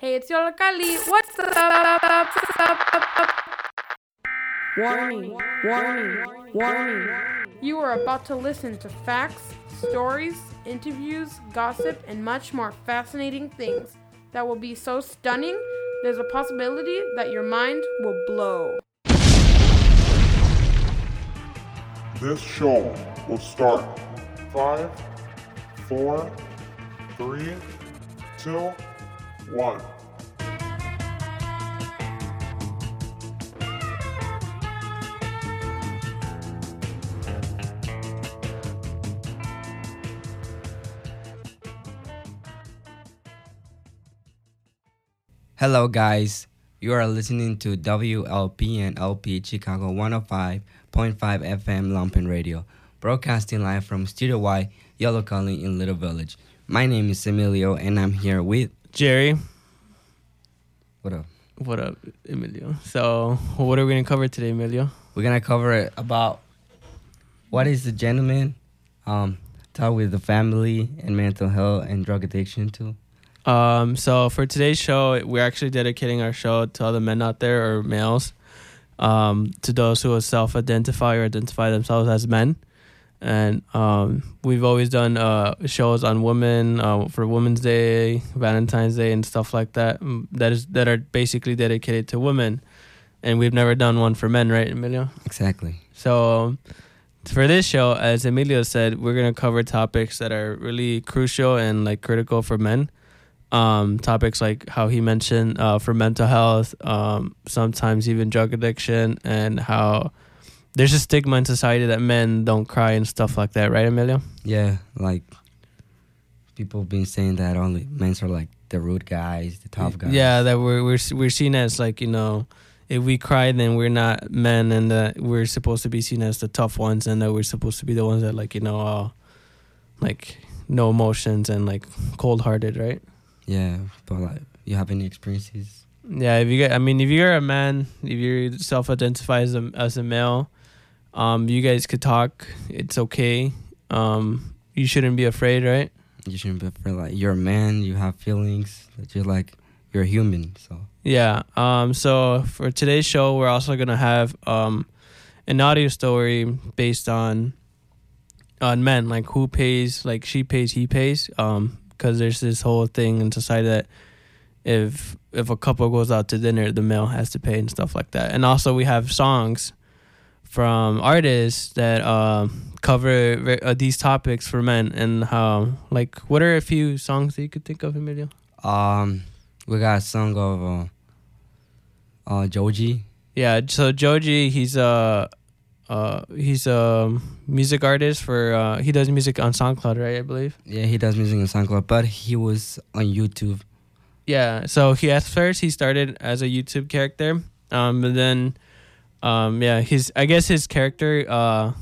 Hey, it's Yollocalli. What's up? Warning, warning, warning. You are about to listen to facts, stories, interviews, gossip, and much more fascinating things that will be so stunning, there's a possibility that your mind will blow. This show will start five, four, three, two, one. Hello, guys. You are listening to WLPN LP Chicago 105.5 FM Lumpen Radio, broadcasting live from Studio Y, Yollocalli in Little Village. My name is Emilio, and I'm here with Jerry. what up? What up, Emilio? So, what are we going to cover today, Emilio? We're gonna cover it about what is the gentleman, um, talk with the family and mental health and drug addiction too. Um, so for today's show, we're actually dedicating our show to all the men out there or males, um, to those who self-identify or identify themselves as men. And um, we've always done uh, shows on women uh, for Women's Day, Valentine's Day, and stuff like that. mm, That is that are basically dedicated to women, and we've never done one for men, right, Emilio? Exactly. So, for this show, as Emilio said, we're gonna cover topics that are really crucial and like critical for men. Um, topics like how he mentioned uh, for mental health, um, sometimes even drug addiction, and how there's a stigma in society that men don't cry and stuff like that, right, Emilio? Yeah, like people been saying that only men are like the rude guys, the tough guys. Yeah, that we're we're we're seen as like you know, if we cry, then we're not men, and that we're supposed to be seen as the tough ones, and that we're supposed to be the ones that like you know, uh, like no emotions and like cold hearted, right? Yeah, but like, you have any experiences? Yeah, if you get, I mean, if you're a man, if you self-identify as a as a male, um, you guys could talk. It's okay. Um, you shouldn't be afraid, right? You shouldn't be afraid. Like you're a man, you have feelings. That you're like you're a human. So Yeah. Um. So for today's show, we're also gonna have um, an audio story based on on men, like who pays, like she pays, he pays. Um. Because there's this whole thing in society that if if a couple goes out to dinner, the male has to pay and stuff like that. And also we have songs from artists that um cover uh, these topics for men and how like what are a few songs that you could think of, Emilio? um, we got a song of uh, uh Joji. Yeah, so Joji, he's a uh, he's a music artist for uh, he does music on SoundCloud, right? I believe. Yeah, he does music on SoundCloud, but he was on YouTube. Yeah, so he at first he started as a YouTube character, um, but then, um, yeah, his I guess his character uh,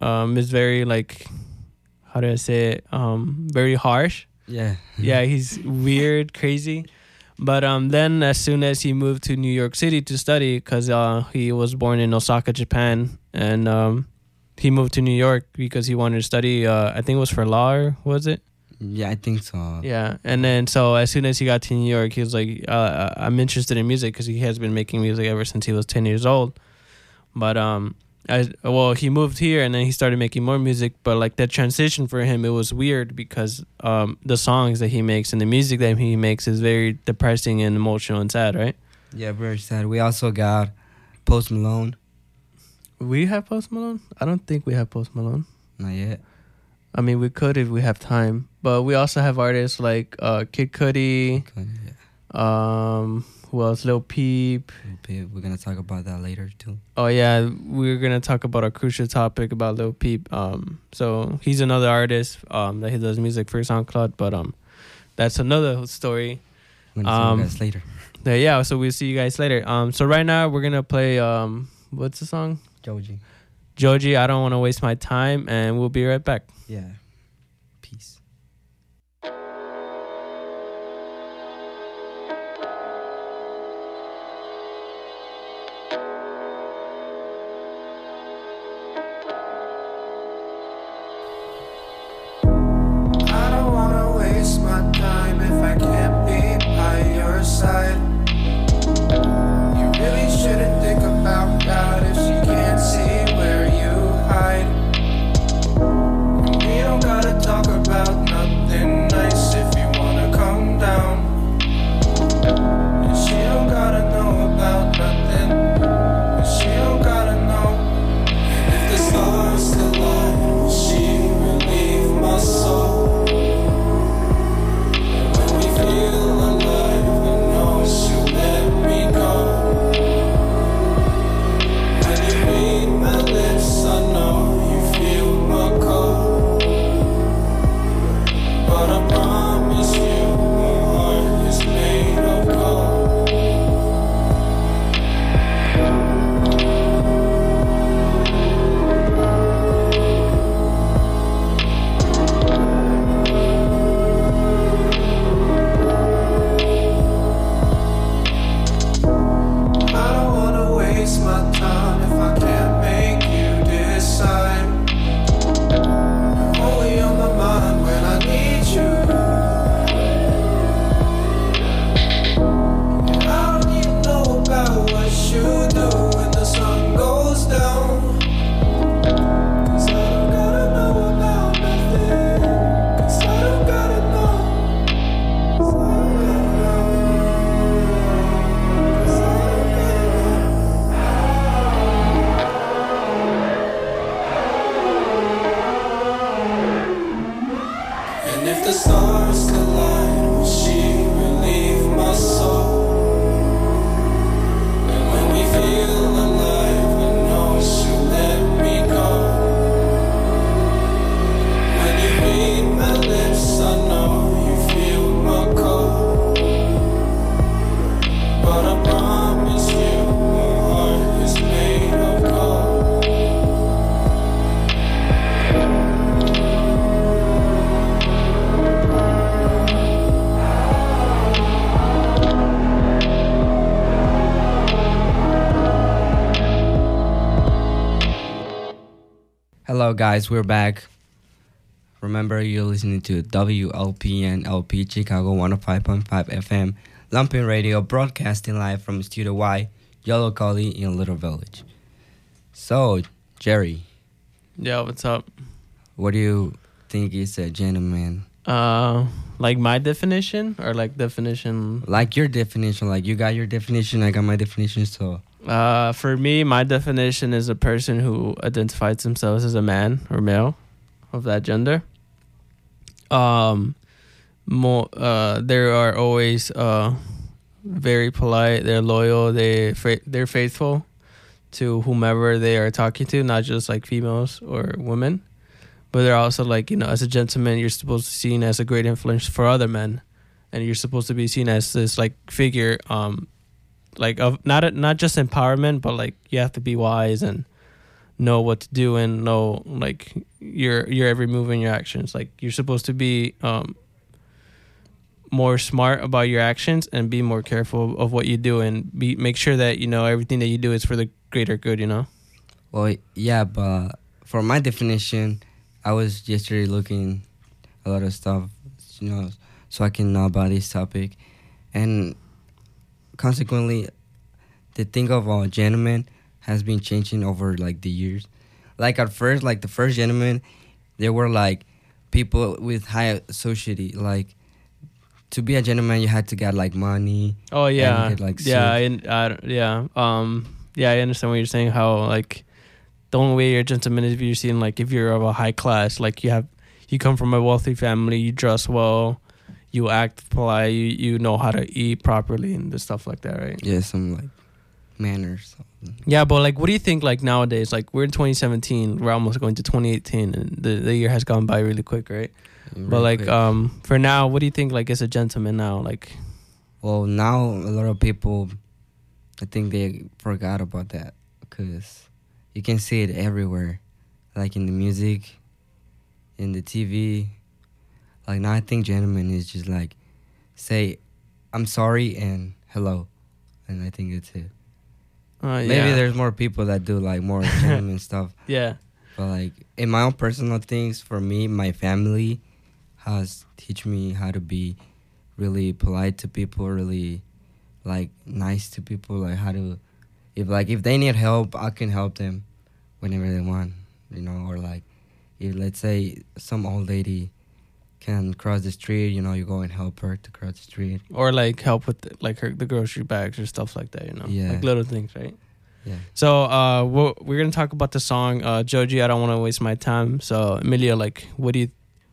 um, is very like, how do I say it? Um, very harsh. Yeah. yeah, he's weird, crazy. But um, then as soon as he moved to New York City to study, because uh, he was born in Osaka, Japan, and um, he moved to New York because he wanted to study. Uh, I think it was for law, or was it? Yeah, I think so. Yeah. And then so as soon as he got to New York, he was like, uh, "I'm interested in music because he has been making music ever since he was ten years old." But um, I well, he moved here and then he started making more music. But like that transition for him, it was weird because um, the songs that he makes and the music that he makes is very depressing and emotional and sad, right? Yeah, very sad. We also got Post Malone. We have Post Malone. I don't think we have Post Malone. Not yet. I mean, we could if we have time. But we also have artists like uh, Kid Cudi. Yeah. Um, who else? Lil Peep. Okay, We're gonna talk about that later too. Oh yeah, we're gonna talk about a crucial topic about Lil Peep. Um, so he's another artist. Um, that he does music for SoundCloud, but um, that's another story. We're gonna see Um, you guys later. Yeah, yeah. So we'll see you guys later. Um, so right now we're gonna play um, what's the song? Joji. Joji. I don't want to waste my time, and we'll be right back. Yeah. if the stars collide, will she relieve my soul? Hello, guys. We're back. Remember, you're listening to WLPN LP Chicago 105.5 FM, Lumpen Radio, broadcasting live from Studio Y, Yollocalli in Little Village. So, Jerry, Yeah, what's up? what do you think is a gentleman? Uh, like my definition or like definition? Like your definition, like you got your definition, I got my definition, so Uh, for me, my definition is a person who identifies themselves as a man or male of that gender. Um, more, uh, they are always uh, very polite. They're loyal. They fa- they're faithful to whomever they are talking to, not just like females or women, but they're also like you know, as a gentleman, you're supposed to be seen as a great influence for other men, and you're supposed to be seen as this like figure. Um, like of not not just empowerment, but like you have to be wise and know what to do and know like your your every move and your actions. Like you're supposed to be um more smart about your actions and be more careful of what you do and be make sure that you know everything that you do is for the greater good. You know. Well, yeah, but for my definition, I was yesterday looking a lot of stuff, you know, so I can know about this topic, and consequently, the thing of a gentleman has been changing over like the years. Like at first, like the first gentleman, there were like people with high society. Like to be a gentleman, you had to get like money. Oh yeah, could, like, yeah. I, I, yeah, um, yeah. I understand what you're saying. How like the only way you're a gentleman is if you're seen like if you're of a high class, like you have, you come from a wealthy family, you dress well, you act polite, you you know how to eat properly and the stuff like that, right? Yeah, some like manners. Yeah, but like, what do you think? Like nowadays, like we're in 2017, we're almost going to 2018, and the the year has gone by really quick, right? but like, quick. um, for now, what do you think? Like, as a gentleman now, like, Well, now a lot of people, I think they forgot about that because you can see it everywhere, like in the music, in the TV. Like now, I think gentleman is just like say, "I'm sorry" and "hello," and I think that's it. uh, Maybe yeah. there's more people that do like more gentleman stuff, yeah, but like in my own personal things, for me, my family has teach me how to be really polite to people, really like nice to people, like how to if like if they need help, I can help them whenever they want, you know, or like if let's say some old lady can cross the street, you know, you go and help her to cross the street. or like help with like her the grocery bags or stuff like that, you know, Yeah. like little things, right? Yeah. So, uh, we're, we're gonna talk about the song, uh, Joji. I don't want to waste my time. So, Emilio, like, what do you,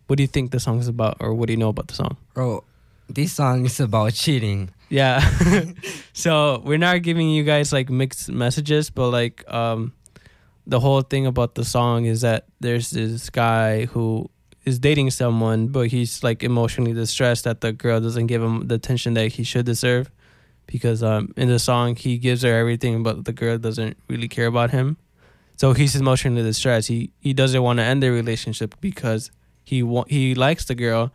what do you think the song is about, or what do you know about the song? Bro, this song is about cheating. Yeah. so we're not giving you guys like mixed messages, but like um the whole thing about the song is that there's this guy who is dating someone, but he's like emotionally distressed that the girl doesn't give him the attention that he should deserve. Because um in the song he gives her everything but the girl doesn't really care about him. So he's emotionally distressed. He he doesn't want to end their relationship because he wa- he likes the girl,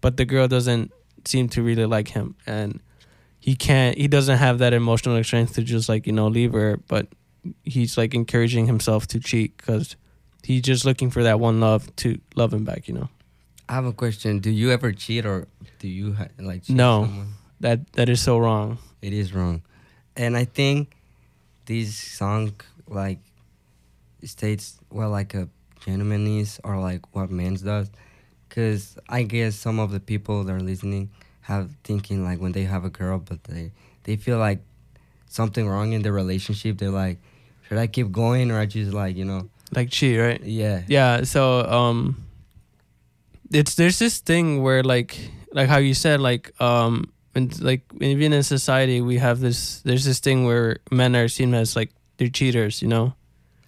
but the girl doesn't seem to really like him and he can't he doesn't have that emotional strength to just like you know leave her but he's like encouraging himself to cheat because he's just looking for that one love to love him back you know I have a question. Do you ever cheat or do you ha- like cheat No. someone? that that is so wrong It is wrong. And I think this song like states well like a gentleman is or like what man's does. Cause I guess some of the people that are listening have thinking like when they have a girl but they they feel like something wrong in their relationship. They're like, should I keep going or I just like, you know like cheat right Yeah. yeah so um it's there's this thing where like like how you said like um and like even in society we have this there's this thing where men are seen as like they're cheaters you know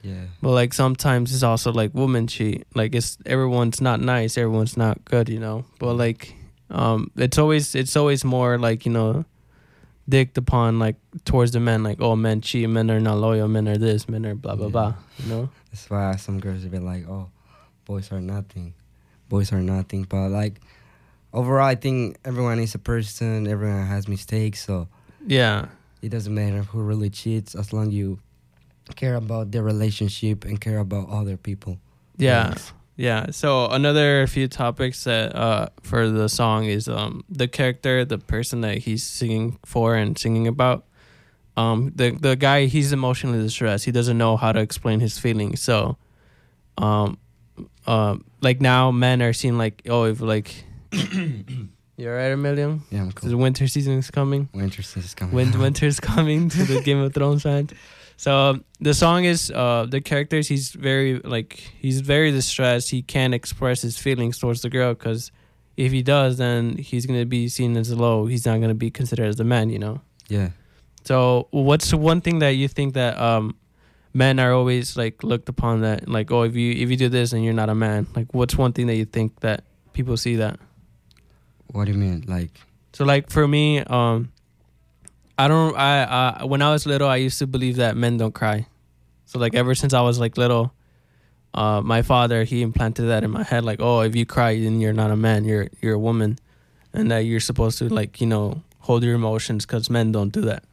Yeah. But like sometimes it's also like women cheat. Like it's everyone's not nice, everyone's not good, you know. But like um it's always it's always more like, you know, dicked upon like towards the men, like, oh men cheat, men are not loyal, men are this, men are blah blah Yeah. blah. You know? That's why some girls have been like, "Oh, boys are nothing, boys are nothing." But like, overall, I think everyone is a person. Everyone has mistakes, so Yeah. it doesn't matter who really cheats as long you care about their relationship and care about other people. Yeah. Yeah. So another few topics that uh for the song is um the character, the person that he's singing for and singing about. Um the the guy he's emotionally distressed. He doesn't know how to explain his feelings. So um um like now men are seeing like oh if like You're right, Emilio? Yeah, I'm The winter season is coming. Winter season's coming. When winter's coming to the Game of Thrones fans. So the song is uh the characters. He's very like he's very distressed. He can't express his feelings towards the girl because if he does, then he's gonna be seen as low. He's not gonna be considered as a man. You know. yeah. So what's one thing that you think that um men are always like looked upon that like oh if you if you do this and you're not a man. Like what's one thing that you think that people see that? What do you mean? Like, So like for me, um, I don't. I uh, when I was little, I used to believe that men don't cry. So like ever since I was like little, uh, my father he implanted that in my head. Like, oh, if you cry, then you're not a man. You're you're a woman, and that you're supposed to like you know hold your emotions because men don't do that.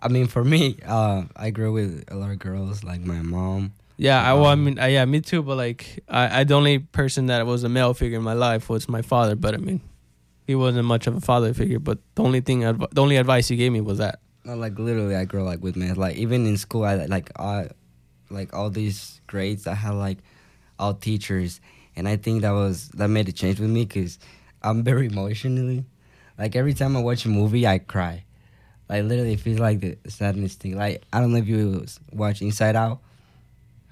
I mean, for me, uh, I grew with a lot of girls, like my mom. Yeah, I well, I Um, mean, uh, yeah, me too. But like, I, I the only person that was a male figure in my life was my father. But I mean, he wasn't much of a father figure. But the only thing, the only advice he gave me was that. No, like literally, I grew like with men. Like even in school, I like I, like all these grades. I had like all teachers, and I think that was that made a change with me because I'm very emotionally. Like every time I watch a movie, I cry. Like literally, it feels like the sadness thing. Like I don't know if you watch Inside Out.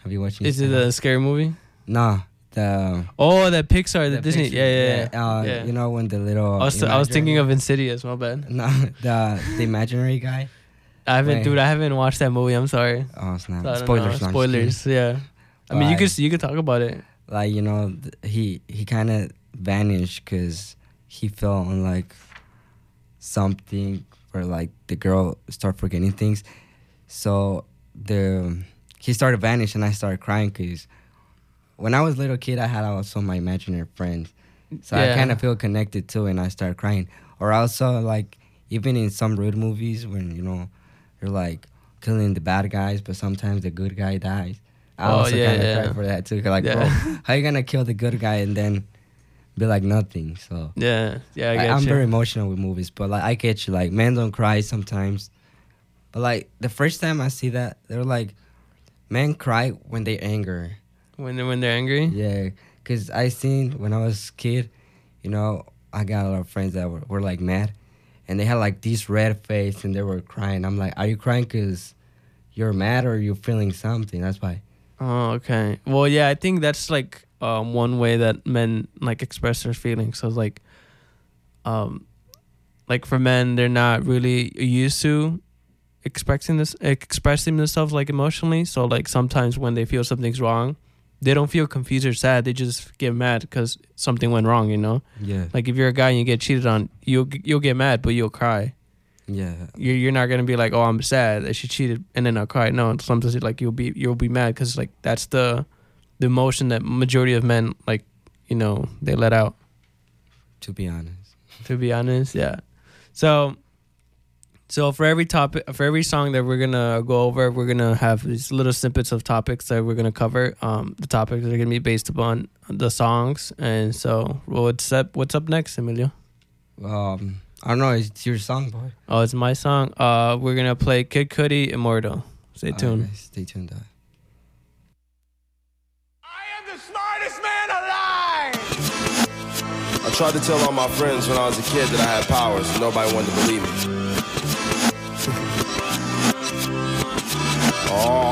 Have you watched? Inside Is it Out? a scary movie? No, the Oh, that Pixar, the, the Disney. picture, Yeah, yeah, yeah. Uh, Yeah. You know when the little. I was, I was thinking of Insidious. My bad. no the the imaginary guy. I haven't, Wait. dude. I haven't watched that movie. I'm sorry. Oh snap! So Spoilers. know. no, I'm just Spoilers. Yeah. I mean, you could you could talk about it. like you know th- he he kind of vanished because he fell on like something where like the girl start forgetting things so the he started vanish and i started crying because when i was a little kid i had also my imaginary friends so i kind of feel connected too and i start crying or also like even in some rude movies when you know you're like killing the bad guys but sometimes the good guy dies i Oh, also yeah, kind of yeah. cry for that too like Yeah. bro how you gonna kill the good guy and then be like nothing so Yeah. Yeah. I I get am very emotional with movies but like i get you like men don't cry sometimes but like the first time i see that they're like men cry when they anger when they when they're angry. yeah because i seen when i was a kid you know i got a lot of friends that were, were like mad and they had like this red face and they were crying i'm like are you crying because you're mad or you're feeling something that's why Oh, okay. Well, yeah, I think that's like um, one way that men like express their feelings. So like, um, like for men, they're not really used to expressing this, expressing themselves like emotionally. So like sometimes when they feel something's wrong, they don't feel confused or sad. They just get mad because something went wrong. You know, yeah like if you're a guy and you get cheated on, you'll you'll get mad, but you'll cry. yeah You're you're not gonna be like, oh, I'm sad that she cheated, and then I'll cry. No, sometimes like you'll be you'll be mad because like that's the the emotion that majority of men like you know they let out. to be honest To be honest, yeah. So so for every topic, for every song that we're gonna go over, we're gonna have these little snippets of topics that we're gonna cover. Um, the topics are gonna be based upon the songs, and so what's up? What's up next, Emilio? um i don't know it's your song boy Oh, it's my song. Uh, we're gonna play Kid Cudi, Immortal. Stay Alright, tuned. guys, stay tuned dog. I am the smartest man alive! I tried to tell all my friends when I was a kid that I had powers, and nobody wanted to believe me. All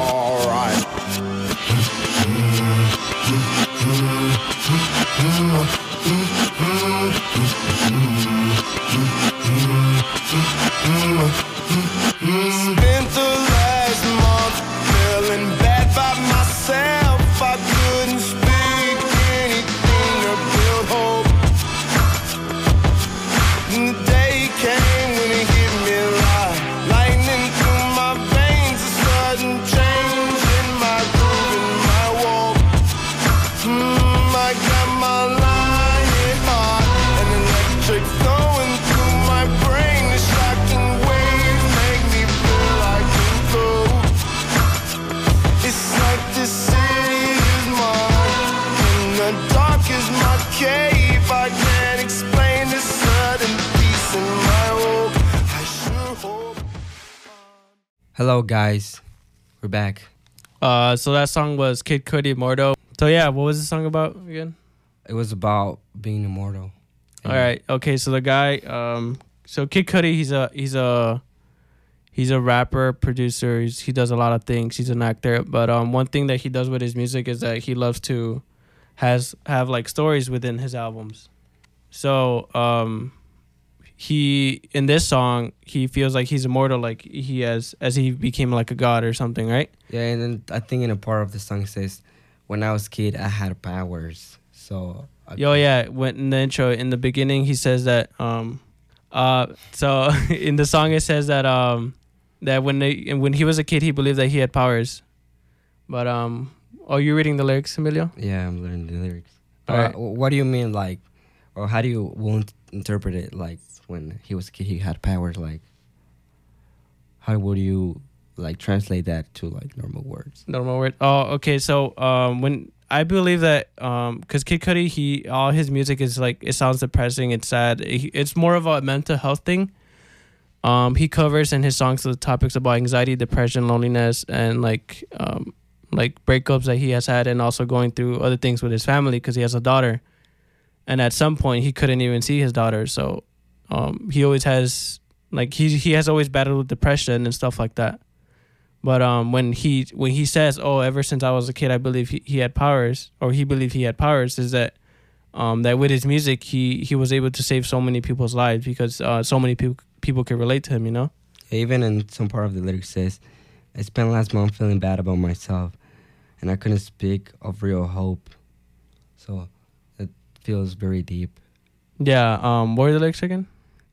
Hello, guys. We're back. Uh, so that song was Kid Cudi Mordo. So yeah, what was the song about again? It was about being immortal. All right. Okay. So the guy, um, so Kid Cudi, he's a he's a he's a rapper, producer. He's, he does a lot of things. He's an actor. But um, one thing that he does with his music is that he loves to has have like stories within his albums. So um, he in this song he feels like he's immortal, like he has as he became like a god or something, right? Yeah, and then I think in a part of the song says, "When I was kid, I had powers." So. I Yo, yeah. When in the intro, in the beginning, he says that. Um, uh, so in the song, it says that um, that when they when he was a kid, he believed that he had powers. But um, are you reading the lyrics, Emilio? Yeah, I'm learning the lyrics. Uh, right. What do you mean, like, or how do you want interpret it? Like, when he was a kid, he had powers. Like, how would you like translate that to like normal words? Normal word. Oh, okay. So um, when I believe that um, cause Kid Cudi, he all his music is like it sounds depressing. It's sad. It- it's more of a mental health thing. Um, he covers in his songs the topics about anxiety, depression, loneliness, and like um, like breakups that he has had, and also going through other things with his family because he has a daughter. And at some point, he couldn't even see his daughter, so um, he always has like he he has always battled with depression and stuff like that. But um, when he when he says, "Oh, ever since I was a kid, I believe he, he had powers," or he believed he had powers, is that um, that with his music, he he was able to save so many people's lives because uh, so many people people could relate to him. You know? Even in some part of the lyrics says, "I spent last month feeling bad about myself, and I couldn't speak of real hope." So feels very deep. Yeah. Um. What are the lyrics again?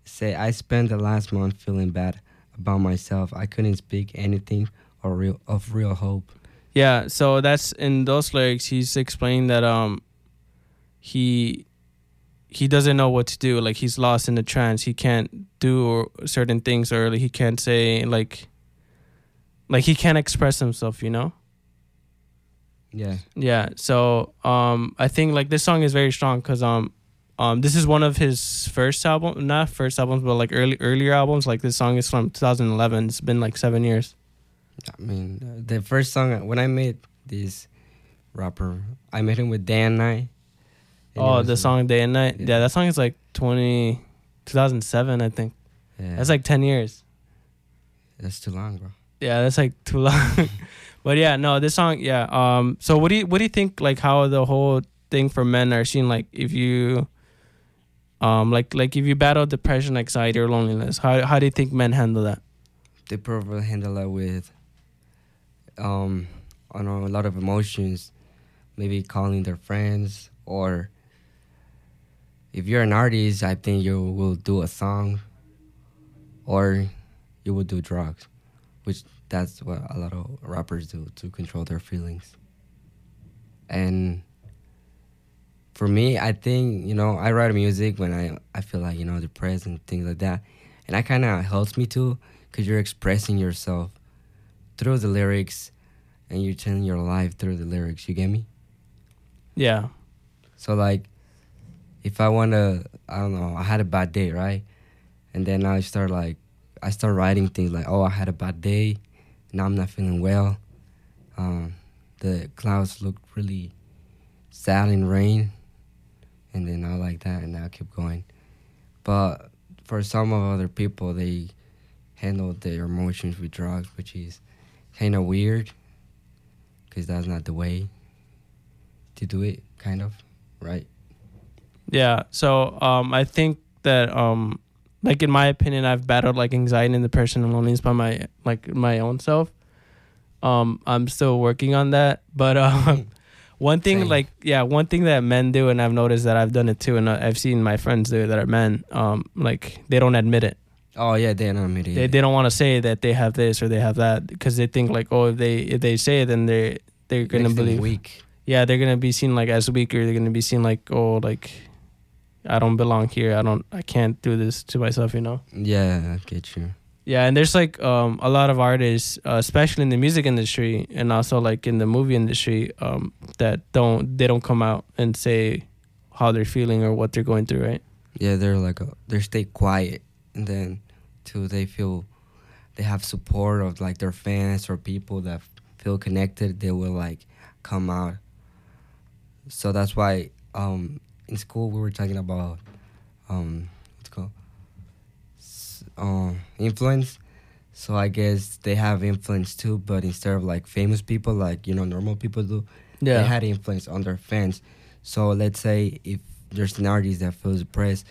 Say, I spent the last month feeling bad about myself. I couldn't speak anything or real of real hope. Yeah. So that's in those lyrics. He's explaining that um, he he doesn't know what to do. Like he's lost in the trance. He can't do certain things, or like he can't say like like he can't express himself. You know. Yeah. Yeah. So um, I think like this song is very strong because um, um, this is one of his first album, not first albums, but like early earlier albums. Like this song is from 2011. It's been like seven years. I mean, uh, the first song when I met this rapper, I met him with Day 'n' Nite. and it oh, the uh, song Day and Night. Yeah. yeah. that song is like 20, 2007, I think. Yeah, That's like 10 years. that's too long, bro. Yeah, that's like too long. but yeah, no, this song, yeah. Um, so what do you what do you think like how the whole thing for men are seen like if you um like like if you battle depression, anxiety or loneliness, how how do you think men handle that? They probably handle it with, um, I don't know, a lot of emotions, maybe calling their friends or. If you're an artist, I think you will do a song, or you will do drugs, which that's what a lot of rappers do to control their feelings. And for me, I think you know I write music when I I feel like you know depressed and things like that, and that kind of helps me too, cause you're expressing yourself through the lyrics, and you're telling your life through the lyrics. You get me? Yeah. So like, if I wanna, I don't know, I had a bad day, right? And then I start like, I start writing things like, oh, I had a bad day, now I'm not feeling well. Um, the clouds look really sad and rain, and then I like that, and I keep going. But for some of other people, they handle their emotions with drugs, which is kind of weird, because that's not the way to do it, kind of, right? Yeah. So um I think that um like in my opinion I've battled like anxiety and depression and loneliness by my like my own self. Um I'm still working on that, but um one thing Same. like yeah, one thing that men do and I've noticed that I've done it too and I've seen my friends do it that are men um like they don't admit it. Oh yeah, they're not admitting They it. they they don't want to say that they have this or they have that because they think like oh if they if they say it then they they're going to Makes believe weak. yeah, they're gonna be seen like as weak, or they're gonna be seen like, oh, like I don't belong here. I don't, I can't do this to myself, you know. Yeah, I get you. Yeah, and there's like um a lot of artists, uh, especially in the music industry and also like in the movie industry, um that don't they don't come out and say how they're feeling or what they're going through, right? Yeah, they're like a, they stay quiet, and then till they feel they have support of like their fans or people that feel connected, they will like come out. So that's why um, in school we were talking about um, what's it called S- um, influence. So I guess they have influence too, but instead of like famous people, like you know normal people do, Yeah. they had influence on their fans. So let's say if there's an artist that feels depressed,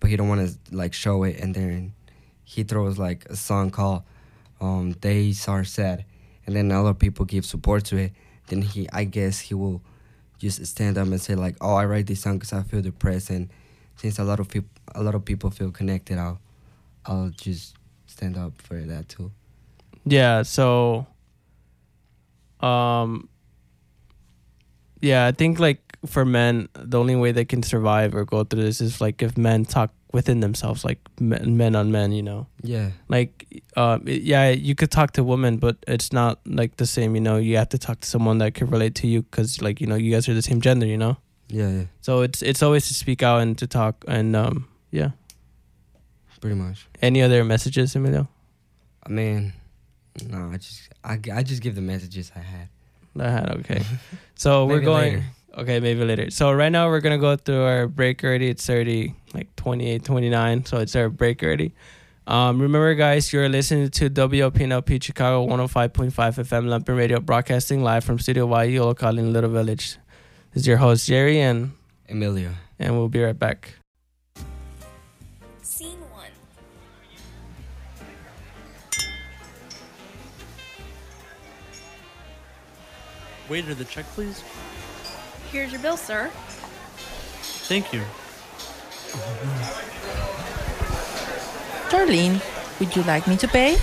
but he don't want to like show it, and then he throws like a song called um, "Days Are Sad," and then other people give support to it. Then he, I guess, he will just stand up and say like, "Oh, I write this song because I feel depressed," and since a lot of people, a lot of people feel connected, I'll, I'll just stand up for that too. Yeah, so um yeah, I think like for men, the only way they can survive or go through this is like if men talk within themselves, like men, men on men, you know. Yeah, Like, um, it- yeah, you could talk to women, but it's not like the same, you know. You have to talk to someone that can relate to you because, like, you know, you guys are the same gender, you know. yeah, yeah, So it's it's always to speak out and to talk, and um, yeah. pretty much. Any other messages, Emilio? I mean, no, I just, I, I just give the messages I had. I had okay. So we're going. later. Okay, maybe later. So right now we're gonna go through our break already. It's already like 28, 29. So it's our break already. Um, remember, guys, you're listening to WLPNLP Chicago 105.5 FM Lumpen Radio, broadcasting live from Studio Y, Yolo in Little Village. This is your host Jerry, and Emilio. and we'll be right back. Scene one. Waiter, the check, please. Here's your bill, sir. Thank you. Darlene, would you like me to pay?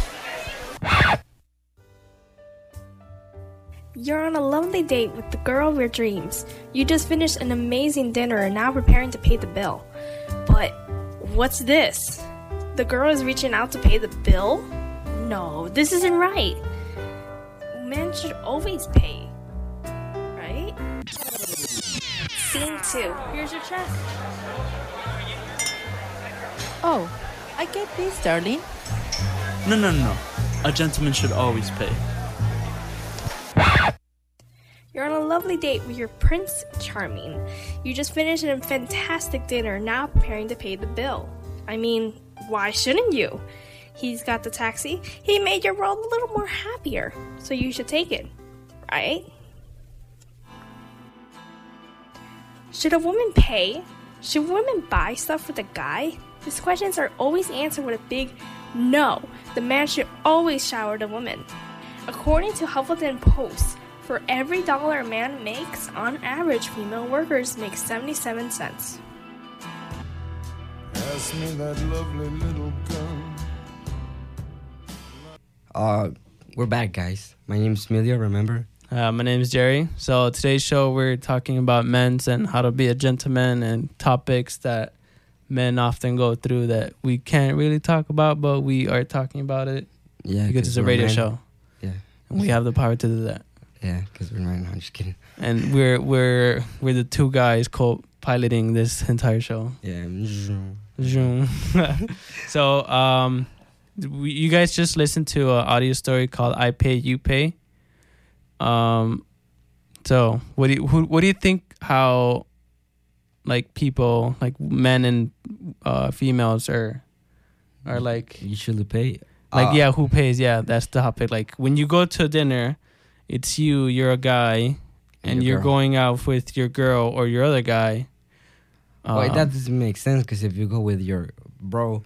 You're on a lonely date with the girl of your dreams. You just finished an amazing dinner and now preparing to pay the bill. But what's this? The girl is reaching out to pay the bill? No, this isn't right. Men should always pay. Right? Scene two. Here's your check. Oh, I get this, darling. No, no, no, no. A gentleman should always pay. You're on a lovely date with your Prince Charming. You just finished a fantastic dinner, now preparing to pay the bill. I mean, why shouldn't you? He's got the taxi. He made your world a little more happier, so you should take it, right? Should a woman pay? Should women buy stuff with a guy? These questions are always answered with a big no. The man should always shower the woman. According to Huffington Post, for every dollar a man makes, on average, female workers make 77 cents. Pass me that lovely little gun. Uh, we're back, guys. My name's Emilio. Remember? Uh, my name is Jerry. So today's show we're talking about men's and how to be a gentleman and topics that men often go through that we can't really talk about, but we are talking about it Yeah, because it's a radio men. show Yeah, and we have the power to do that. yeah, because we're right now. I'm just kidding. And we're we're we're the two guys co-piloting this entire show. Yeah. Zoom. so um, we, you guys just listened to an audio story called "I Pay You Pay." Um, so what do you who, what do you think how like people like men and uh females are are like Usually pay. like Uh, yeah who pays yeah that's the topic like when you go to dinner it's you you're a guy and your you're girl. going out with your girl or your other guy Well, um, that doesn't make sense because if you go with your bro,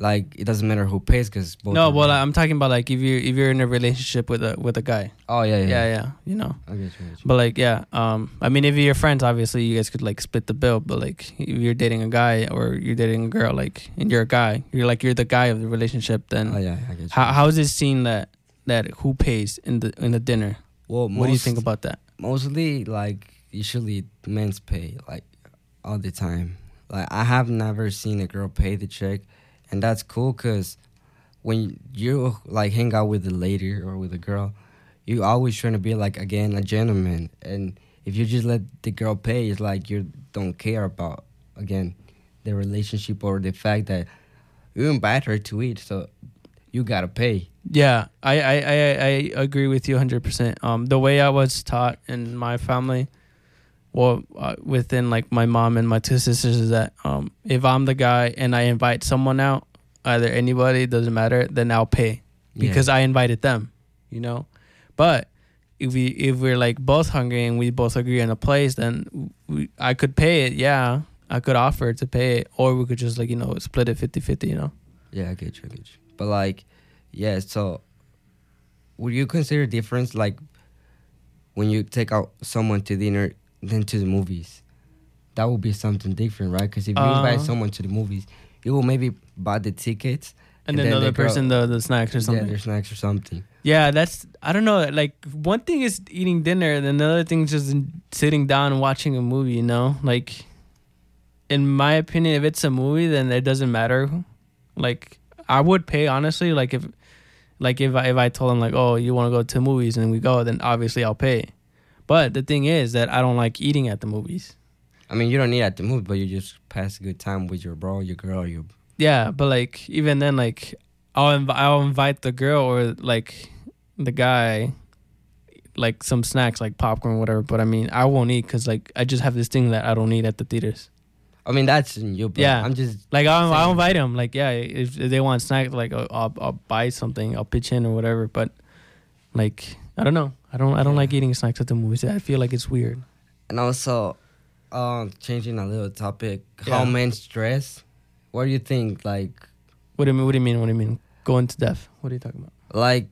like it doesn't matter who pays because both. no well i'm talking about like if you if you're in a relationship with a with a guy oh yeah, yeah, yeah yeah, you know I get you, I get you. but like yeah um i mean if you're friends obviously you guys could like split the bill but like if you're dating a guy or you're dating a girl like and you're a guy you're like you're the guy of the relationship then Oh yeah, I get you. how, how is it seen that that who pays in the in the dinner well, what do you think about that Mostly, like usually, men's pay like all the time. Like I have never seen a girl pay the check, and that's cool because when you like hang out with a lady or with a girl, you always trying to be like again a gentleman, and if you just let the girl pay, it's like you don't care about again the relationship or the fact that you invite her to eat. So you gotta pay. Yeah, I I, I, I agree with you 100%. Um, the way I was taught in my family, well, uh, within like my mom and my two sisters, is that um, if I'm the guy and I invite someone out, either anybody doesn't matter, then I'll pay Yeah. because I invited them, you know. But if we if we're like both hungry and we both agree on a place, then we, I could pay it. Yeah, I could offer to pay it, or we could just like you know split it 50-50, You know. Yeah, I get you, I get you. But like, yeah. So, would you consider difference like when you take out someone to dinner than to the movies? That would be something different, right? Because if you invite Uh. someone to the movies, you will maybe buy the tickets And, then the other person the the snacks or something. Yeah, their snacks or something. Yeah, that's I don't know. Like one thing is eating dinner, and another thing is just sitting down and watching a movie. You know, like in my opinion, if it's a movie, then it doesn't matter. Like I would pay honestly. Like if, like if I if I told them like, oh, you want to go to movies and we go, then obviously I'll pay. But the thing is that I don't like eating at the movies. I mean, you don't need at the movie, but you just pass a good time with your bro, your girl, your Yeah, but like even then, like I'll inv- I'll invite the girl or like the guy, like some snacks like popcorn, whatever. But I mean, I won't eat because like I just have this thing that I don't eat at the theaters. I mean, that's in you. But Yeah. I'm just Like I'll, I'll invite them. Like yeah, if, if they want snacks, like I'll, I'll I'll buy something. I'll pitch in or whatever. But like I don't know. I don't I don't like eating snacks at the movies. I feel like it's weird. And also, um, changing a little topic, how Yeah. men dress. What do you think? Like, What do you mean? What do you mean? What do you mean? Going to death? What are you talking about? like,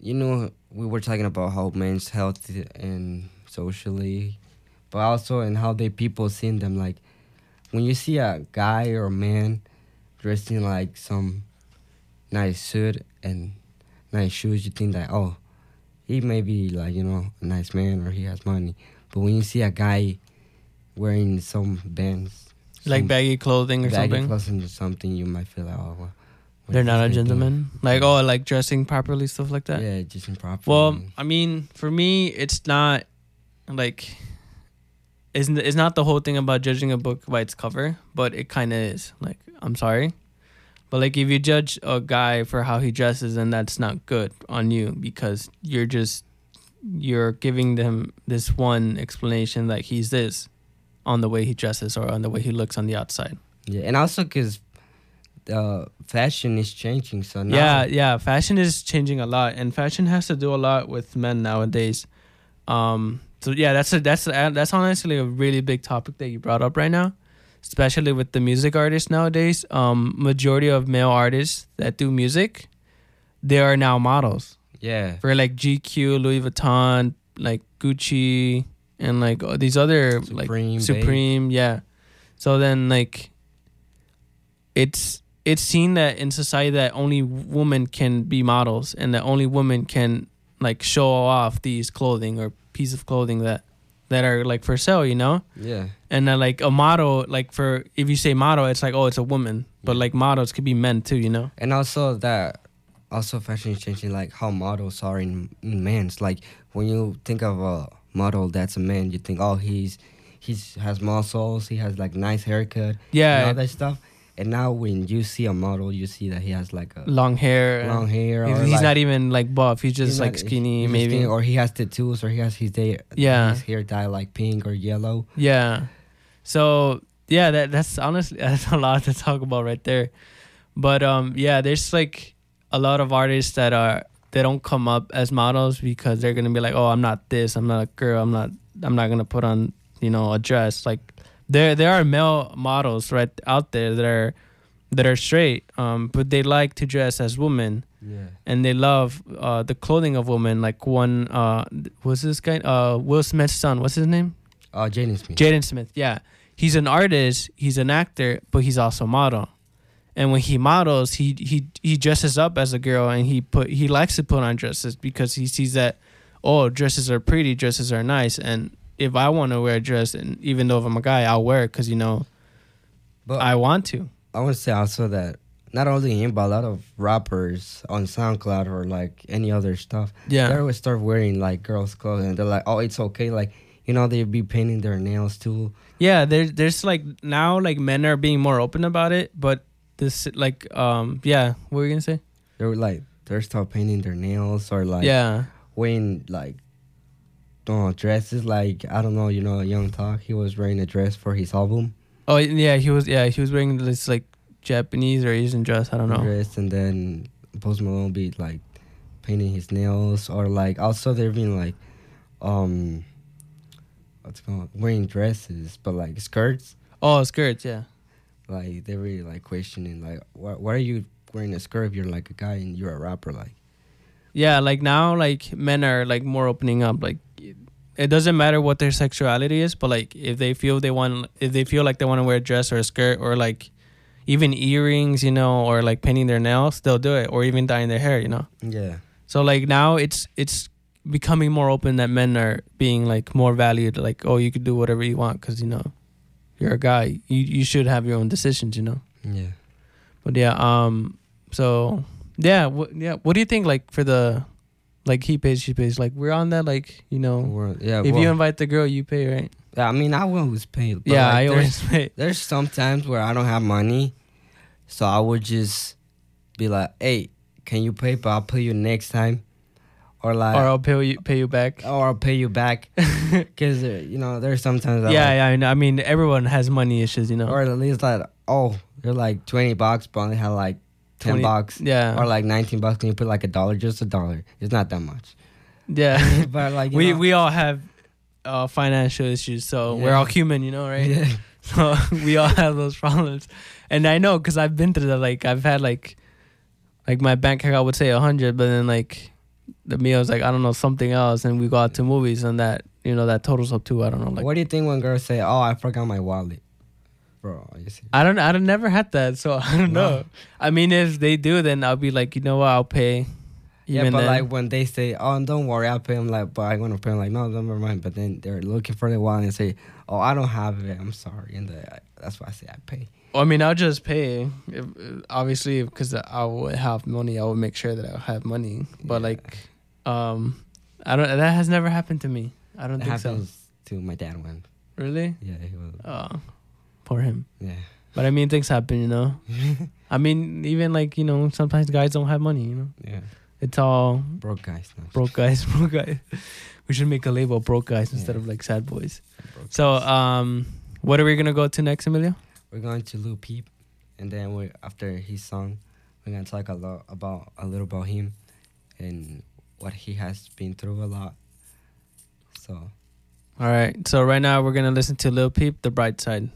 you know, we were talking about how men's health and socially, but also in how they people seeing them. Like, when you see a guy or a man dressed in like some nice suit and nice shoes, you think that oh, he may be like you know a nice man or he has money. But when you see a guy wearing some bands, Like baggy clothing or baggy something? clothing or something, you might feel like oh, well, They're not a this guy doing? gentleman. Like oh, like dressing properly, stuff like that. Yeah, just improper. Well, I mean, for me, it's not like isn't it's not the whole thing about judging a book by its cover, but it kind of is. Like, I'm sorry, but like if you judge a guy for how he dresses, then that's not good on you because you're just you're giving them this one explanation that he's this on the way he dresses or on the way he looks on the outside. yeah, and also because uh, fashion is changing, so now, Yeah, yeah. Fashion is changing a lot, and fashion has to do a lot with men nowadays. Um, so yeah, that's a that's a, that's honestly a really big topic that you brought up right now, especially with the music artists nowadays. Um, majority of male artists that do music, they are now models yeah, for like GQ, Louis Vuitton, like Gucci, and like uh, these other Supreme, like Babe. Supreme, yeah. So then like it's it's seen that in society that only women can be models and that only women can like show off these clothing or piece of clothing that that are like for sale, you know? yeah, And then like a model, like for if you say model, it's like oh it's a woman, but like models could be men too, you know? and also that also fashion is changing like how models are in, in men's like when you think of a model that's a man you think oh he's he's has muscles he has like nice haircut Yeah. and all that stuff and now when you see a model you see that he has like a Long hair. long hair He's, he's like- not even like buff. He's just he's like not- skinny, he's maybe. skinny, or he has tattoos or he has his day Yeah. his hair dye like pink or yellow Yeah. So yeah, that that's honestly that's a lot to talk about right there. But um yeah, there's like a lot of artists that are they don't come up as models because they're gonna be like, Oh, I'm not this, I'm not a girl, I'm not I'm not gonna put on, you know, a dress. Like there there are male models right out there that are that are straight, um, but they like to dress as women yeah and they love uh the clothing of women. Like one uh what's this guy? Uh Will Smith's son, what's his name? Uh Jaden Smith Jaden Smith, yeah. He's an artist, he's an actor, but he's also a model. And when he models, he he he dresses up as a girl and he put he likes to put on dresses because he sees that oh, dresses are pretty, dresses are nice and if I want to wear a dress and even though if I'm a guy, I'll wear it cuz you know but I want to. I want to say also that not only him, but a lot of rappers on SoundCloud or like any other stuff, Yeah. they always start wearing like girls' clothing. They're like, oh, it's okay. Like, you know, they'd be painting their nails too. Yeah, there's there's like now like men are being more open about it, but this like um yeah, what were you to say? They were like they're still painting their nails or like yeah. wearing like uh, dresses. Like I don't know, you know, Young Thug. He was wearing a dress for his album. Oh yeah, he was yeah he was wearing this like Japanese or Asian dress. I don't know. Dress and then Post Malone be like painting his nails or like also they're being like um what's called wearing dresses but like skirts Oh, skirts. Yeah. like they're really like questioning like why, why are you wearing a skirt if you're like a guy and you're a rapper like Yeah, like now, like men are like more opening up. Like, it doesn't matter what their sexuality is, but like if they feel they want, if they feel like they want to wear a dress or a skirt or like even earrings, you know, or like painting their nails, they'll do it, or even dyeing their hair, you know. yeah So like now it's it's becoming more open that men are being like more valued. Like, oh, you could do whatever you want because you know you're a guy. You you should have your own decisions, you know. yeah But yeah, um, so yeah, what yeah, what do you think? Like for the, like he pays, she pays. Like we're on that. Like you know, Well, yeah if well, you invite the girl, you pay, right? yeah, I mean I always pay but yeah, like, I always pay. there's sometimes where I don't have money, so I would just be like, "Hey, can you pay? But I'll pay you next time," or like, or I'll pay you pay you back. or I'll pay you back, because uh, you know there's sometimes yeah, like, yeah. I, know. I mean, everyone has money issues, you know. or at least like, oh, they're like twenty bucks, but only have like ten 20 bucks, Yeah, or like nineteen bucks. Can you put like a dollar, just a dollar? It's not that much, yeah. but like we know, we all have uh, financial issues, so we're all human, you know, right? yeah, So we all have those problems, and I know because I've been through that. Like I've had like, like my bank account would say a hundred, but then like the meal's like I don't know something else, and we go out to movies, and that you know that totals up to I don't know like what do you think when girls say, "Oh, I forgot my wallet," bro? Are you serious? I don't I don't never had that, so I don't No. know. I mean, if they do, then I'll be like, you know what, I'll pay. Yeah, but then. like when they say, "Oh, don't worry, I'll pay," I'm like, "But I'm gonna pay." I'm like, "No, never mind." But then they're looking for the wallet and say, "Oh, I don't have it. I'm sorry," and the, that's why I say I pay. I mean, I'll just pay. If, obviously, because I would have money, I would make sure that I have money. But Yeah. like, um, I don't. That has never happened to me. I don't It think so. happens to my dad when, Really? yeah, he was, Oh, poor him. yeah, But I mean, things happen, you know. I mean, even like you know, sometimes guys don't have money. You know, yeah, it's all broke guys. No, broke guys. Broke guys. We should make a label, broke guys, instead of like sad boys. So, um, what are we gonna go to next, Emilio? we're going to Lil Peep, and then we after his song, we're gonna talk a lot about a little about him, and what he has been through a lot. So All right. So right now we're gonna listen to Lil Peep, "The Bright Side."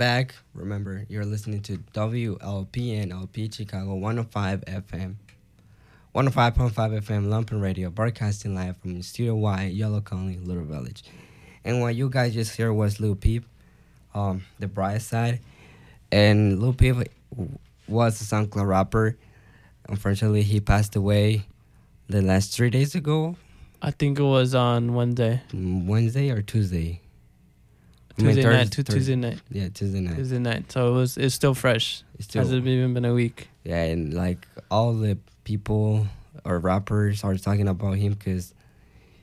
Back. Remember, you're listening to WLPN LP Chicago 105 FM. 105.5 FM Lumpen Radio, broadcasting live from Studio Y, Yollocalli, Little Village. And what you guys just heard was Lil Peep, um, The Bright Side. And Lil Peep was a SoundCloud rapper. Unfortunately, he passed away the last three days ago. I think it was on Wednesday. Mm, Wednesday or Tuesday? I mean, Tuesday Thursday- night. Tu- Thursday. Tuesday night. Yeah, Tuesday night. Tuesday night. So it was. It's still fresh. It's still- Hasn't even been a week. Yeah, and like all the people or rappers are talking about him because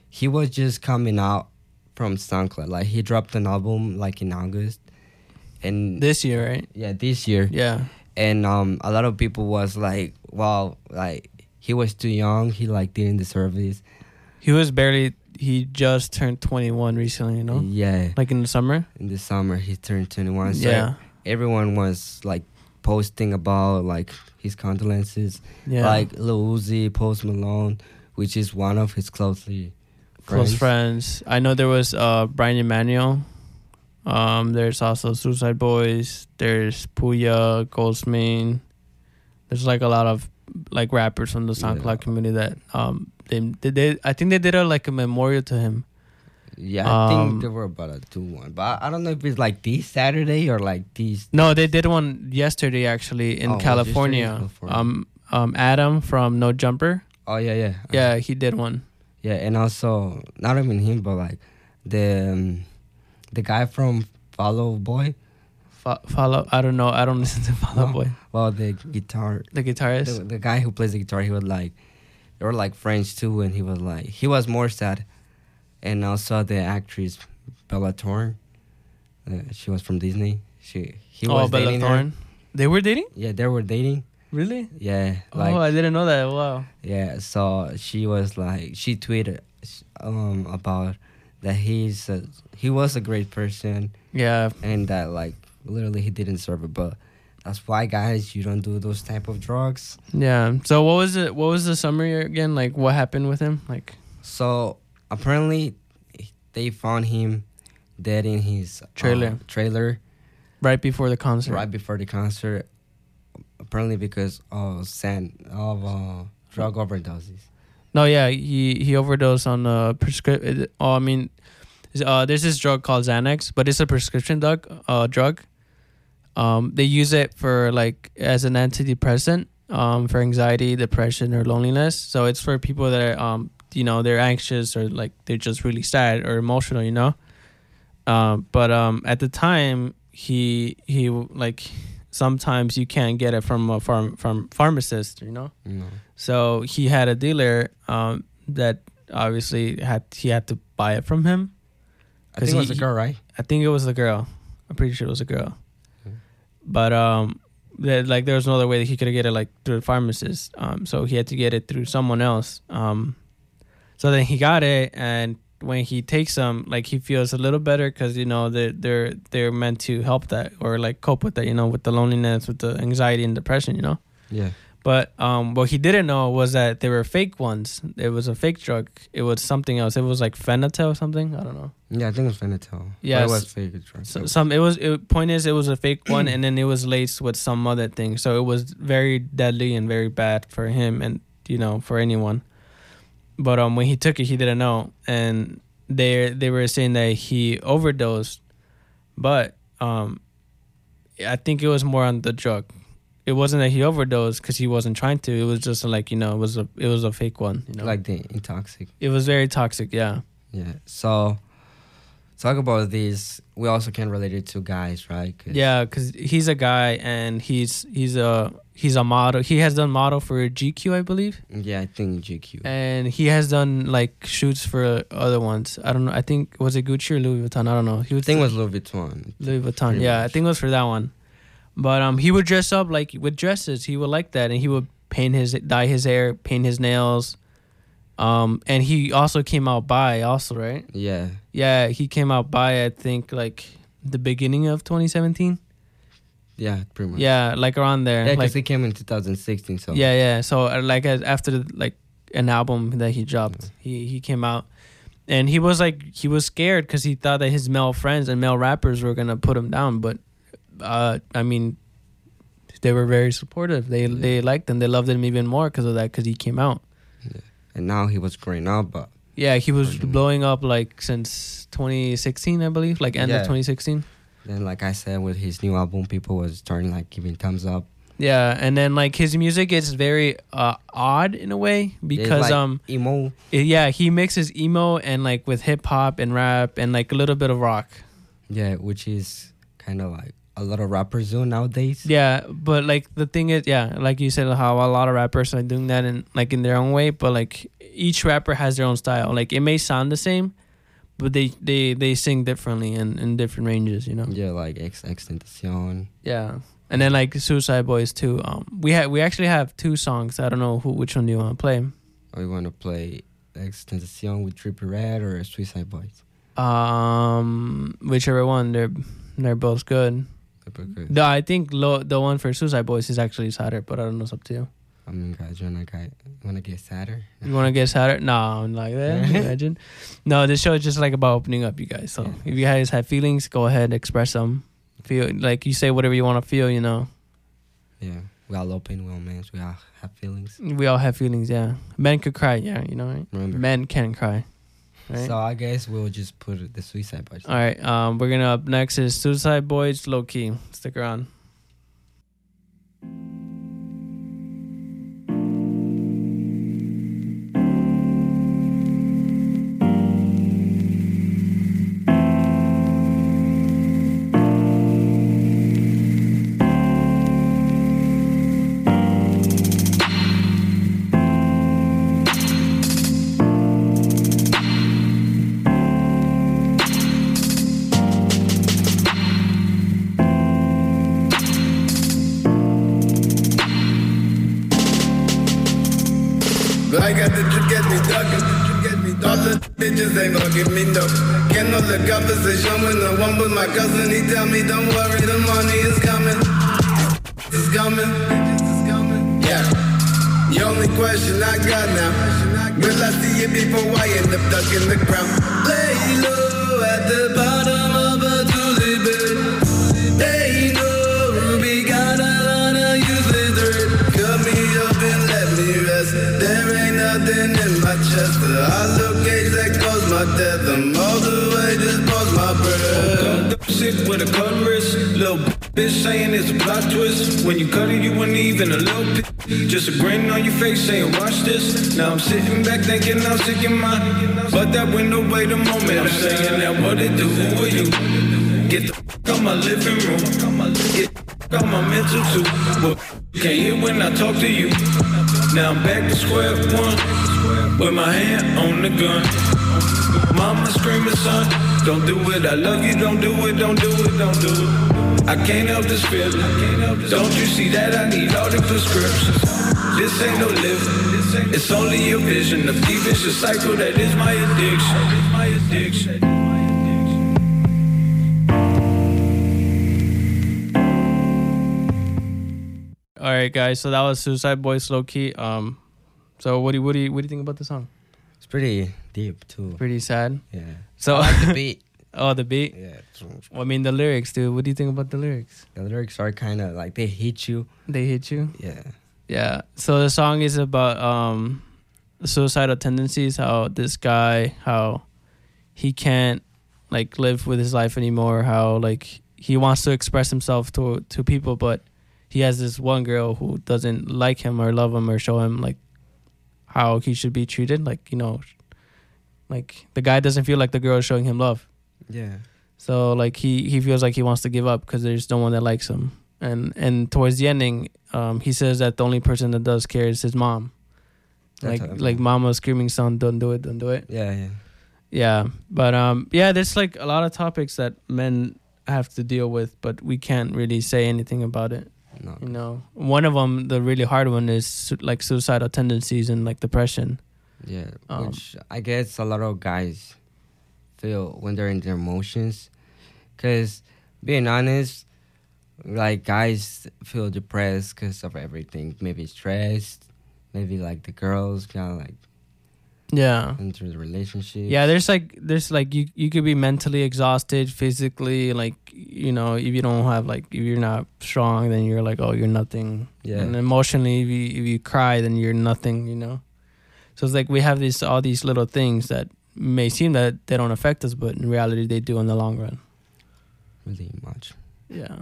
he was just coming out from SoundCloud. Like he dropped an album like in August, and This year, right? yeah, this year. Yeah. And um, a lot of people was like, "Wow, like he was too young. He like didn't deserve this." He was barely. He just turned 21 recently. You know. Yeah, Like in the summer. in the summer he turned twenty one. So Yeah. everyone was like posting about like his condolences. Yeah. like Lil Uzi, Post Malone, which is one of his closely close friends. friends. I know there was uh Brian Emanuel. Um, there's also Suicide Boys. There's Pouya, Ghostemane. There's like a lot of like rappers from the SoundCloud Yeah. community that um they, they they I think they did a like a memorial to him. Yeah, I Um, think there were about a two one, but I don't know if it's like this Saturday or like these. No, they did one yesterday actually in Oh, California. Um, um, Adam from No Jumper. Oh yeah, yeah, Yeah, he did one. yeah, and also not even him, but like the um, the guy from Fall Out Boy. Fo- follow. I don't know. I don't listen to Follow No. Boy. Well, the guitar, The guitarist. the, the guy who plays the guitar, he was like, they were like friends too, and he was like, he was more sad, and also the actress Bella Thorne, uh, she was from Disney. She he oh, was Bella dating her. Thorne. They were dating. Yeah, they were dating. Really? Yeah, like oh, I didn't know that. Wow. yeah. So she was like, she tweeted um about that he's a, he was a great person Yeah. and that like literally he didn't serve it, but that's why guys you don't do those type of drugs. Yeah. So what was it? What was the summary again? Like what happened with him? Like So apparently they found him dead in his uh, Trailer. trailer right before the concert. right before the concert. Apparently because of sand of uh, drug overdoses. No, yeah, he he overdosed on a prescription. Oh, I mean, uh, there's this drug called Xanax, but it's a prescription drug. Uh, drug. Um, they use it for like as an antidepressant, um, for anxiety, depression, or loneliness. So it's for people that are, um, you know, they're anxious or like they're just really sad or emotional, you know. Um, but um, at the time, he he like sometimes you can't get it from a farm from pharmacist, you know. Know. So he had a dealer um, that obviously had he had to buy it from him. I think it 'Cause was a girl, right? I think it was the girl. I'm pretty sure it was a girl. But um, that like there was no other way that he could get it like through the pharmacist. Um, so he had to get it through someone else. Um, so then he got it, and when he takes them, like he feels a little better because you know they're they're they're meant to help that or like cope with that. You know, with the loneliness, with the anxiety and depression. You know. Yeah. But um, what he didn't know was that they were fake ones. It was a fake drug. It was something else. It was like Fenatel or something. I don't know. Yeah, I think it was Fenatel. Yeah, it was fake. drug. So, some it was. It, point is, it was a fake one, and then it was laced with some other thing. So it was very deadly and very bad for him, and you know for anyone. But um, when he took it, he didn't know, and they they were saying that he overdosed, but um, I think it was more on the drug. It wasn't that he overdosed because he wasn't trying to. It was just like you know, it was a it was a fake one. You know, like the intoxic. it was very toxic. Yeah. Yeah. So talk about this. We also can relate it to guys, right? 'Cause- Yeah, because he's a guy and he's he's a he's a model. He has done model for GQ, I believe, Yeah, I think GQ. and he has done like shoots for other ones. I don't know. I think was it Gucci or Louis Vuitton. I don't know. He think it was Louis Vuitton. Louis Vuitton. pretty Yeah, I think it was for that one. But um, he would dress up like with dresses. He would like that, and he would paint his dye his hair, paint his nails. Um, and he also came out by also right. Yeah. Yeah, he came out by I think like the beginning of 2017. Yeah, pretty much. Yeah, like around there. Yeah, like because it came in 2016. So Yeah, yeah. So uh, like after like an album that he dropped, he he came out, and he was like he was scared because he thought that his male friends and male rappers were gonna put him down, but uh, I mean, they were very supportive. They they liked him. They loved him even more because of that. Because he came out. And now he was growing up, but Yeah, he was blowing up like since 2016, I believe, like end Yeah. of 2016. then, like I said, with his new album, people was starting like giving thumbs up. Yeah, and then like his music is very uh, odd in a way because like um emo. yeah he mixes emo and like with hip hop and rap and like a little bit of rock. Yeah, which is kind of like a lot of rappers do nowadays. Yeah, but like the thing is, yeah, like you said, how a lot of rappers are doing that in like in their own way, but like each rapper has their own style. Like it may sound the same, but they they they sing differently and in different ranges, you know. Yeah, like Ex XXXTentacion. Yeah, and then like Suicide Boys too. Um, we had we actually have two songs. I don't know who which one do you want to play. Or you want to play XXXTentacion with Trippie Redd or Suicide Boys? Um, whichever one. They're they're both good. No, I think lo- the one for Suicide Boys is actually sadder, but I don't know. It's up to you. I mean, guys, you wanna get wanna get sadder? You want to get sadder? No, I'm like that. Imagine. No, this show is just like about opening up, you guys. So if you guys have feelings, go ahead, express them. Feel like you say whatever you want to feel. You know, Yeah, we all open, we all men, we all have feelings. we all have feelings. Yeah, men could cry. Yeah, you know, right? Men can cry. Right. So I guess we'll just put the Suicide Boys. all right. Um, we're gonna up next is Suicide Boys, Low Key. Stick around. I'm saying that what it do, who are you? Get the f out my living room. Get the f out my mental too. But can't hear when I talk to you. Now I'm back to square one. With my hand on the gun. Mama screaming, son, don't do it. I love you, don't do it, don't do it, don't do it. I can't help this feeling. Don't you see that I need all the prescriptions? This ain't no living. It's only a vision, a deep vicious cycle that is my addiction. My addiction. All right, guys. So that was Suicide Boys, Low Key. Um, so what do you what do you what do you think about the song? It's pretty deep too. Pretty sad. Yeah. So I like the beat. oh, the beat. Yeah. Well, I mean the lyrics, dude. What do you think about the lyrics? The lyrics are kind of like they hit you. They hit you. Yeah. Yeah. So the song is about um suicidal tendencies, how this guy how he can't like live with his life anymore, how like he wants to express himself to to people but he has this one girl who doesn't like him or love him or show him like how he should be treated, like, you know, like the guy doesn't feel like the girl is showing him love. Yeah. So like he he feels like he wants to give up because there's no one that likes him. And and towards the ending, um, he says that the only person that does care is his mom. That's like like mama screaming, son, don't do it, don't do it. Yeah, yeah. Yeah, but um, yeah, there's like a lot of topics that men have to deal with, but we can't really say anything about it. No. You know, one of them, the really hard one, is su- like suicidal tendencies and like depression. Yeah, Um, which I guess a lot of guys feel when they're in their emotions. Cause being honest, like guys feel depressed because of everything. Maybe stressed, maybe like the girls kind of like Yeah. Into the relationship. Yeah, there's like there's like you you could be mentally exhausted, physically like you know if you don't have like if you're not strong, then you're like oh you're nothing. Yeah. And emotionally, if you if you cry, then you're nothing. You know. So it's like we have these all these little things that may seem that they don't affect us, but in reality they do in the long run. Really much. Yeah.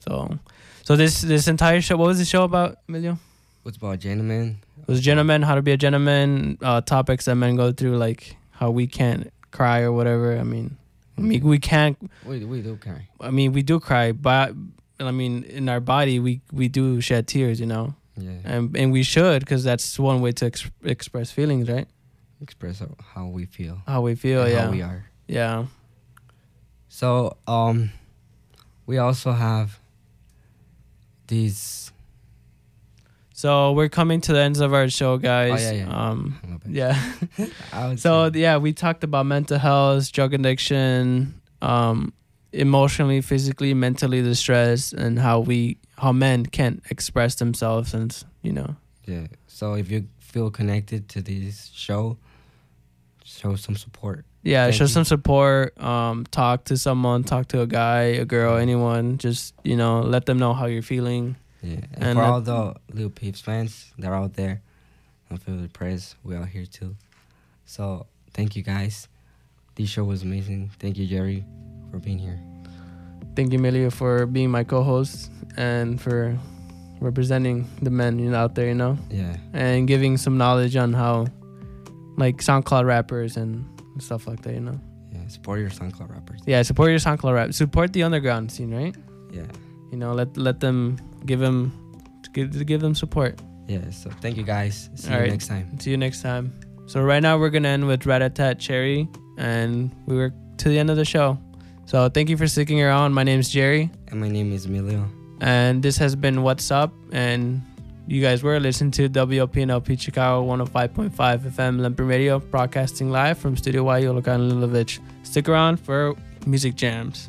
So, so this this entire show, what was the show about, Emilio? What's about gentlemen? It was gentleman, how to be a gentleman, uh, topics that men go through, like how we can't cry or whatever. I mean, I mean we can't. We we do cry. I mean, we do cry, but I mean, in our body, we we do shed tears, you know. Yeah. And and we should, because that's one way to ex- express feelings, right? Express how- how we feel. How we feel, and yeah. How we are. Yeah. So um, we also have these. So we're coming to the ends of our show, guys. Oh, yeah, yeah. Um, yeah. So yeah, we talked about mental health, drug addiction, um, emotionally, physically, mentally distress, and how we how men can't express themselves, and you know. Yeah. So if you feel connected to this show, show some support. Yeah, Thank show you. some support. Um, talk to someone, talk to a guy, a girl, anyone. Just you know, let them know how you're feeling. Yeah. And, And for all the Lil Peeps fans that are out there, I feel the press. We are here too. So thank you guys. This show was amazing. Thank you, Jerry, for being here. Thank you, Emilio, for being my co-host and for representing the men you know, out there. You know. Yeah. And giving some knowledge on how, like SoundCloud rappers and stuff like that. You know. Yeah. Support your SoundCloud rappers. Yeah, support your SoundCloud rap. Support the underground scene, right? Yeah. You know, let let them give them give give them support. Yeah. So thank you guys. See All you right. next time. See you next time. So right now we're gonna end with Ratatat Cherry, and we were to the end of the show. So thank you for sticking around. My name's Jerry, And my name is Emilio. and this has been What's Up. And you guys were listening to WLPNLP Chicago 105.5 FM Lumpen Radio, broadcasting live from Studio Y, Yollocalli Lilovich. Stick around for music jams.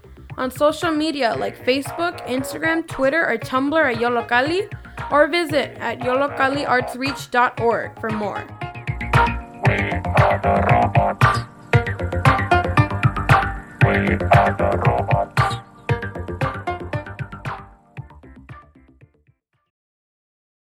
on social media like Facebook, Instagram, Twitter, or Tumblr at Yollocalli, or visit at yollocalliartsreach.org for more. We are the robots. We are the robots.